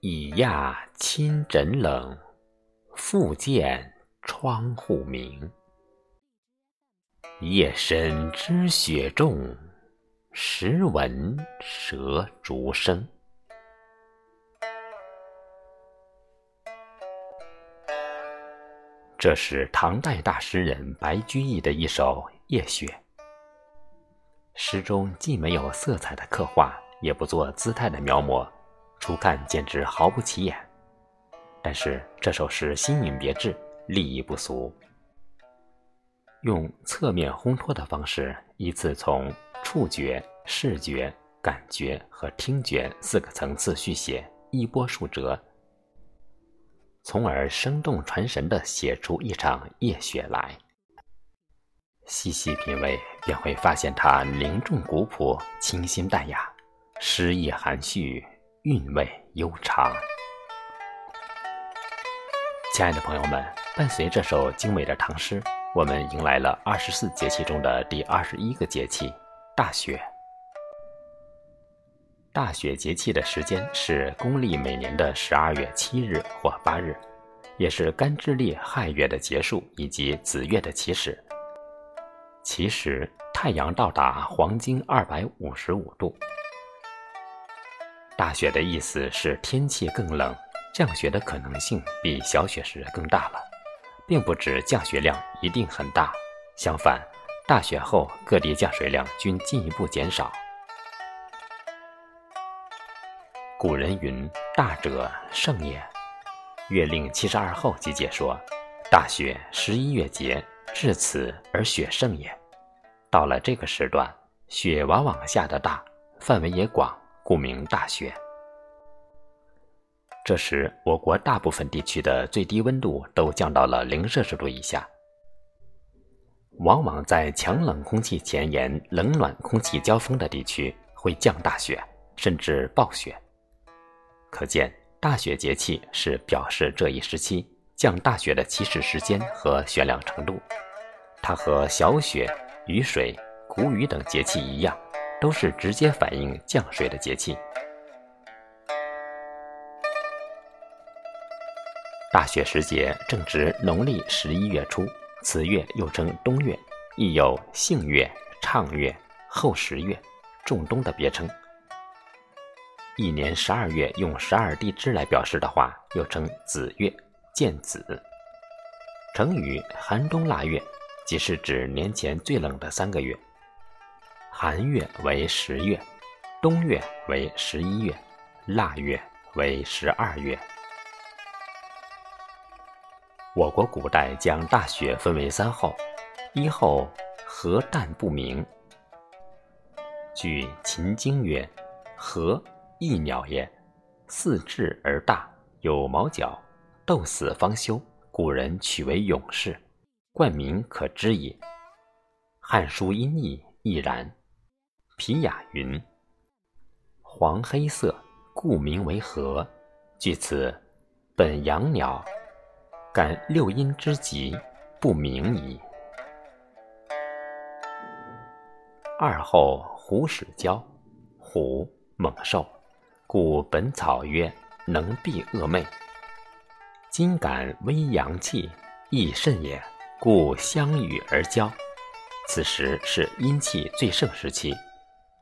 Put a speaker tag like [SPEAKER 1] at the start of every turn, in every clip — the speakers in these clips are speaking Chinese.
[SPEAKER 1] 已亚亲枕冷，复见窗户明。夜深知雪重，时闻折竹声。这是唐代大诗人白居易的一首《夜雪》。诗中既没有色彩的刻画，也不做姿态的描摹。初看简直毫不起眼，但是这首诗新颖别致，立意不俗。用侧面烘托的方式，依次从触觉、视觉、感觉和听觉四个层次续写，一波数折，从而生动传神地写出一场夜雪来。细细品味，便会发现它凝重古朴、清新淡雅，诗意含蓄。韵味悠长，亲爱的朋友们，伴随这首精美的唐诗，我们迎来了二十四节气中的第二十一个节气——大雪。大雪节气的时间是公历每年的十二月七日或八日，也是干支历亥月的结束以及子月的起始。其时，太阳到达黄经二百五十五度。大雪的意思是天气更冷，降雪的可能性比小雪时更大了，并不指降雪量一定很大。相反，大雪后各地降水量均进一步减少。古人云：“大者盛也。”《月令七十二候集解说：“大雪十一月节，至此而雪盛也。”到了这个时段，雪往往下得大，范围也广。故名大雪。这时，我国大部分地区的最低温度都降到了零摄氏度以下。往往在强冷空气前沿、冷暖空气交锋的地区会降大雪，甚至暴雪。可见，大雪节气是表示这一时期降大雪的起始时间和雪量程度。它和小雪、雨水、谷雨等节气一样。都是直接反映降水的节气。大雪时节正值农历十一月初，此月又称冬月，亦有杏月、畅月、后十月、仲冬的别称。一年十二月用十二地支来表示的话，又称子月、见子。成语“寒冬腊月”即是指年前最冷的三个月。寒月为十月，冬月为十一月，腊月为十二月。我国古代将大雪分为三候：一候何淡不明。据《秦经》曰：“何，翼鸟也，四翅而大，有毛角，斗死方休，古人取为勇士，冠名可知也。”《汉书·音译》亦然。皮雅云：“黄黑色，故名为和。据此，本阳鸟，感六阴之极，不明矣。”二后虎始交，虎猛兽，故《本草》曰：“能避恶魅。”今感微阳气，亦甚也，故相与而交。此时是阴气最盛时期。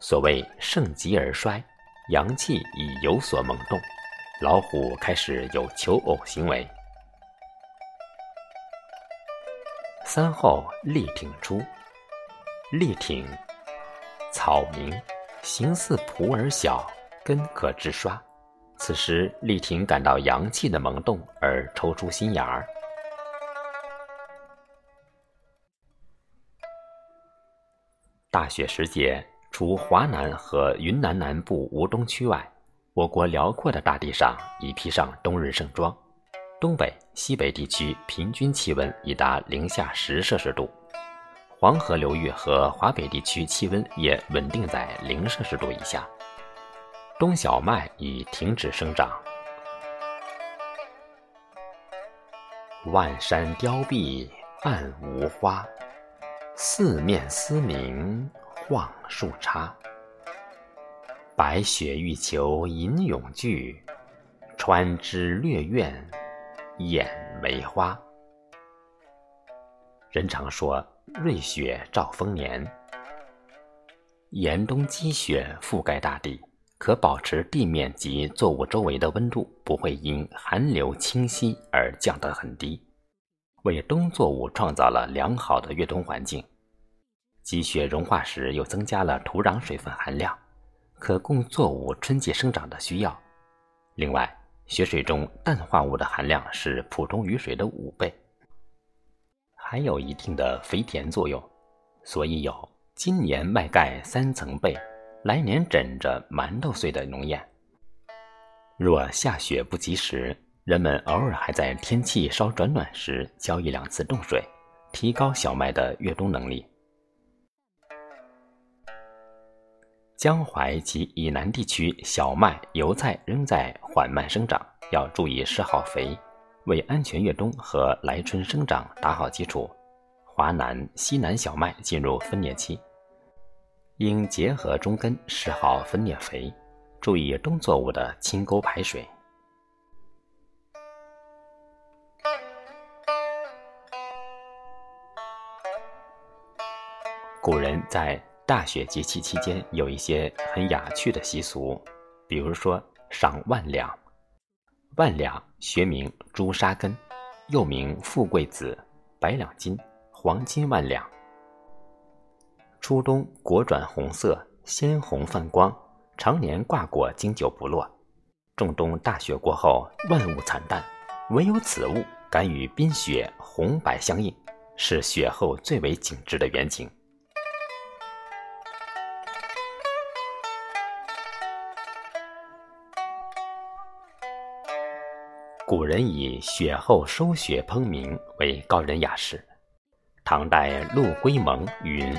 [SPEAKER 1] 所谓盛极而衰，阳气已有所萌动，老虎开始有求偶行为。三后力挺出，力挺，草名，形似蒲而小，根可治刷。此时力挺感到阳气的萌动而抽出新芽儿。大雪时节。除华南和云南南部吴东区外，我国辽阔的大地上已披上冬日盛装。东北、西北地区平均气温已达零下十摄氏度，黄河流域和华北地区气温也稳定在零摄氏度以下。冬小麦已停止生长。万山凋敝暗无花，四面嘶鸣晃树杈。白雪欲求银永聚，穿枝略怨掩梅花。人常说瑞雪兆丰年，严冬积雪覆盖大地。可保持地面及作物周围的温度不会因寒流侵袭而降得很低，为冬作物创造了良好的越冬环境。积雪融化时又增加了土壤水分含量，可供作物春季生长的需要。另外，雪水中氮化物的含量是普通雨水的五倍，还有一定的肥田作用，所以有“今年麦盖三层被”。来年枕着馒头岁的农谚。若下雪不及时，人们偶尔还在天气稍转暖时浇一两次冻水，提高小麦的越冬能力。江淮及以南地区小麦、油菜仍在缓慢生长，要注意施好肥，为安全越冬和来春生长打好基础。华南、西南小麦进入分蘖期。应结合中根施好分蘖肥，注意冬作物的清沟排水。古人在大雪节气期间有一些很雅趣的习俗，比如说赏万两。万两学名朱砂根，又名富贵子、百两金、黄金万两。初冬果转红色，鲜红泛光，常年挂果经久不落。仲冬大雪过后，万物惨淡，唯有此物敢与冰雪红白相映，是雪后最为景致的远景。古人以雪后收雪烹茗为高人雅士。唐代陆龟蒙云。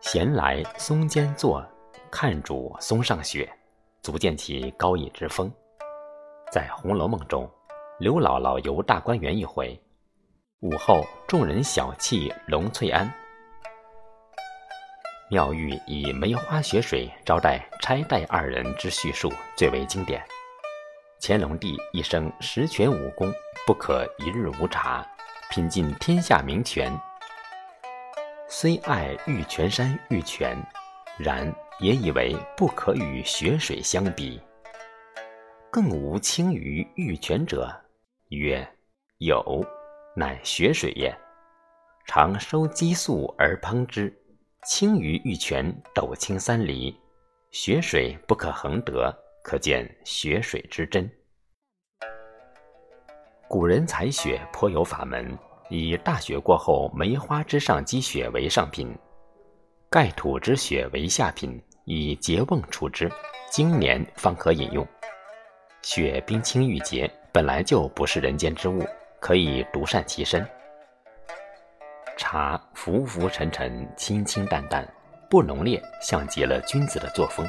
[SPEAKER 1] 闲来松间坐，看主松上雪，足见其高逸之风。在《红楼梦》中，刘姥姥游大观园一回，午后众人小憩龙翠庵，妙玉以梅花雪水招待钗黛二人之叙述最为经典。乾隆帝一生十全武功，不可一日无茶，品尽天下名泉。虽爱玉泉山玉泉，然也以为不可与雪水相比。更无轻于玉泉者，曰：有，乃雪水也。常收激素而烹之，轻于玉泉斗清三厘，雪水不可恒得，可见雪水之真。古人采雪颇有法门。以大雪过后梅花之上积雪为上品，盖土之雪为下品，以结瓮储之，经年方可饮用。雪冰清玉洁，本来就不是人间之物，可以独善其身。茶浮浮沉沉，清清淡淡，不浓烈，像极了君子的作风。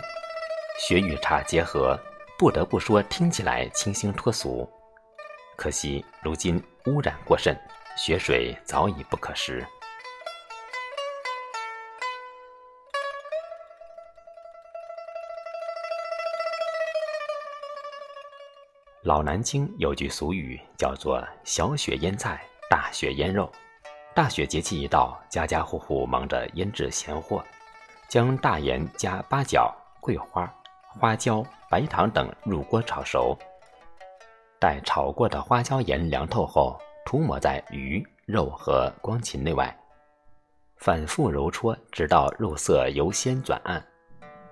[SPEAKER 1] 雪与茶结合，不得不说听起来清新脱俗。可惜如今污染过甚。雪水早已不可食。老南京有句俗语，叫做“小雪腌菜，大雪腌肉”。大雪节气一到，家家户户忙着腌制咸货，将大盐加八角、桂花、花椒、白糖等入锅炒熟。待炒过的花椒盐凉透后。涂抹在鱼肉和光禽内外，反复揉搓，直到肉色由鲜转暗，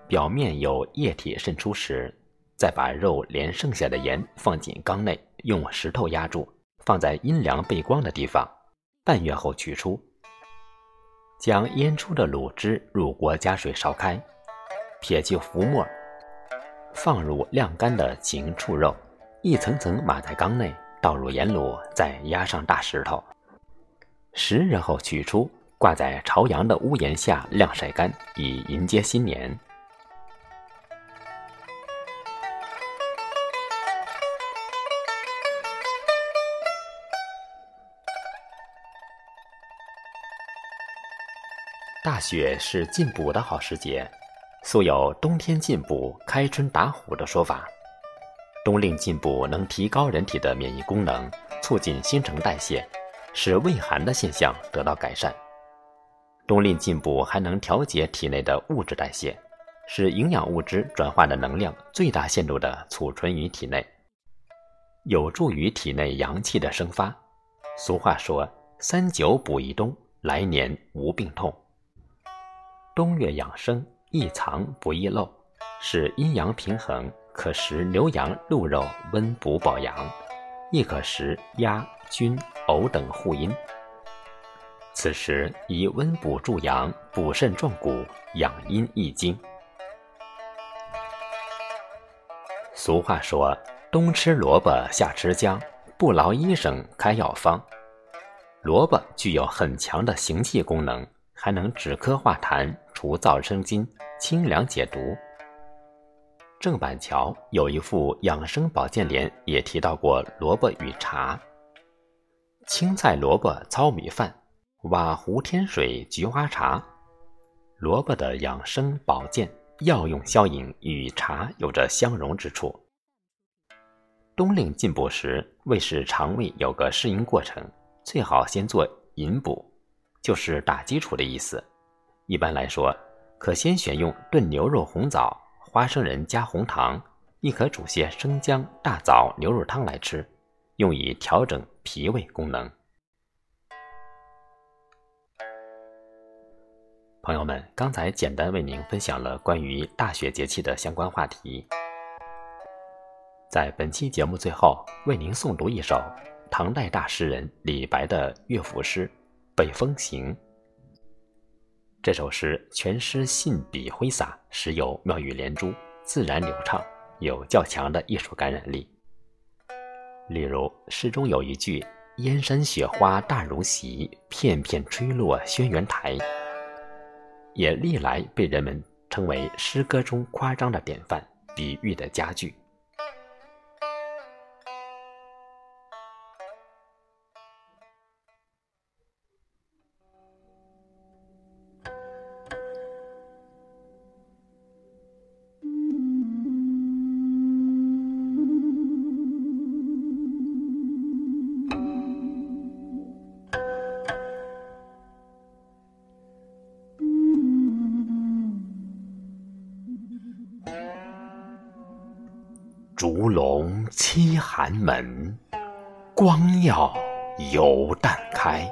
[SPEAKER 1] 表面有液体渗出时，再把肉连剩下的盐放进缸内，用石头压住，放在阴凉背光的地方，半月后取出，将腌出的卤汁入锅加水烧开，撇去浮沫，放入晾干的禽畜肉，一层层码在缸内。倒入盐炉再压上大石头十日后取出挂在朝阳的屋檐下晾晒干以迎接新年。大雪是进补的好时节素有冬天进补开春打虎的说法。冬令进补能提高人体的免疫功能，促进新陈代谢，使畏寒的现象得到改善。冬令进补还能调节体内的物质代谢，使营养物质转化的能量最大限度地储存于体内，有助于体内阳气的生发。俗话说：“三九补一冬，来年无病痛。”冬月养生，宜藏不宜漏，使阴阳平衡。可食牛羊鹿肉，温补保阳；亦可食鸭、菌、藕等护阴。此时以温补助阳、补肾壮骨、养阴益精。俗话说：“冬吃萝卜夏吃姜，不劳医生开药方。”萝卜具有很强的行气功能，还能止咳化痰、除燥生津、清凉解毒。郑板桥有一副养生保健联，也提到过萝卜与茶。青菜萝卜糙米饭，瓦壶天水菊花茶。萝卜的养生保健、药用消饮与茶有着相融之处。冬令进补时，为使肠胃有个适应过程，最好先做引补，就是打基础的意思。一般来说，可先选用炖牛肉红枣。花生仁加红糖，亦可煮些生姜、大枣牛肉汤来吃，用以调整脾胃功能。朋友们，刚才简单为您分享了关于大雪节气的相关话题。在本期节目最后，为您诵读一首唐代大诗人李白的乐府诗《北风行》。这首诗全诗信笔挥洒，时有妙语连珠，自然流畅，有较强的艺术感染力。例如，诗中有一句“燕山雪花大如席，片片吹落轩辕台”，也历来被人们称为诗歌中夸张的典范，比喻的佳句。笼栖寒门，光耀犹旦开。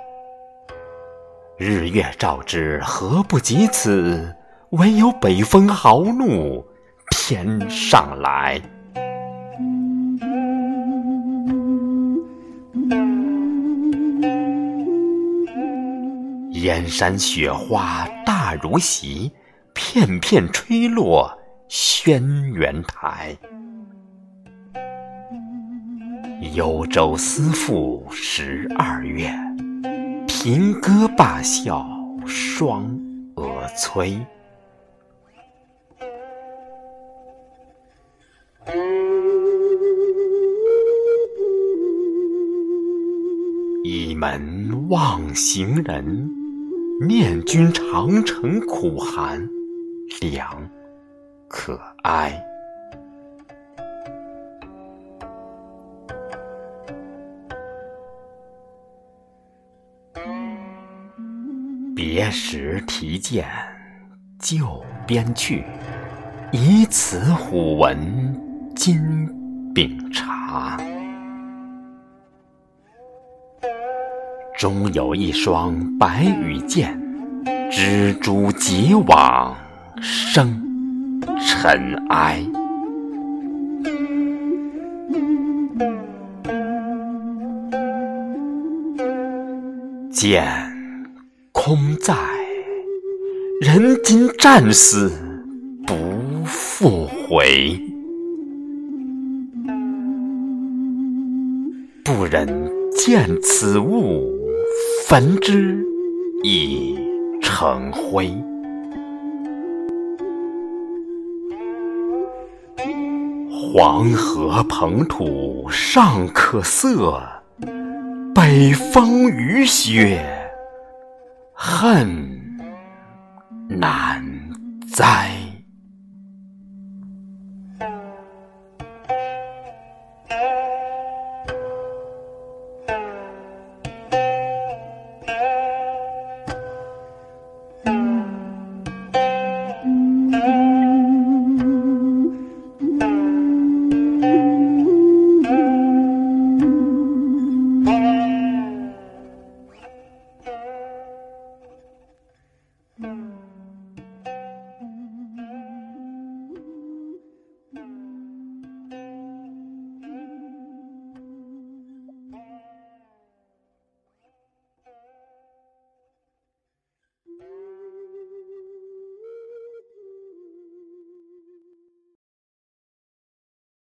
[SPEAKER 1] 日月照之，何不及此？唯有北风豪怒天上来。燕山雪花大如席，片片吹落轩辕台。幽州思妇十二月，平歌罢笑双蛾催。倚门望行人，念君长城苦寒，凉可哀。别时提剑就边去，以此虎闻金饼茶。终有一双白羽箭，蜘蛛结网生尘埃。剑。空在人今战死不复回，不忍见此物，焚之已成灰。黄河捧土尚可色，北风雨雪。恨
[SPEAKER 2] 难哉？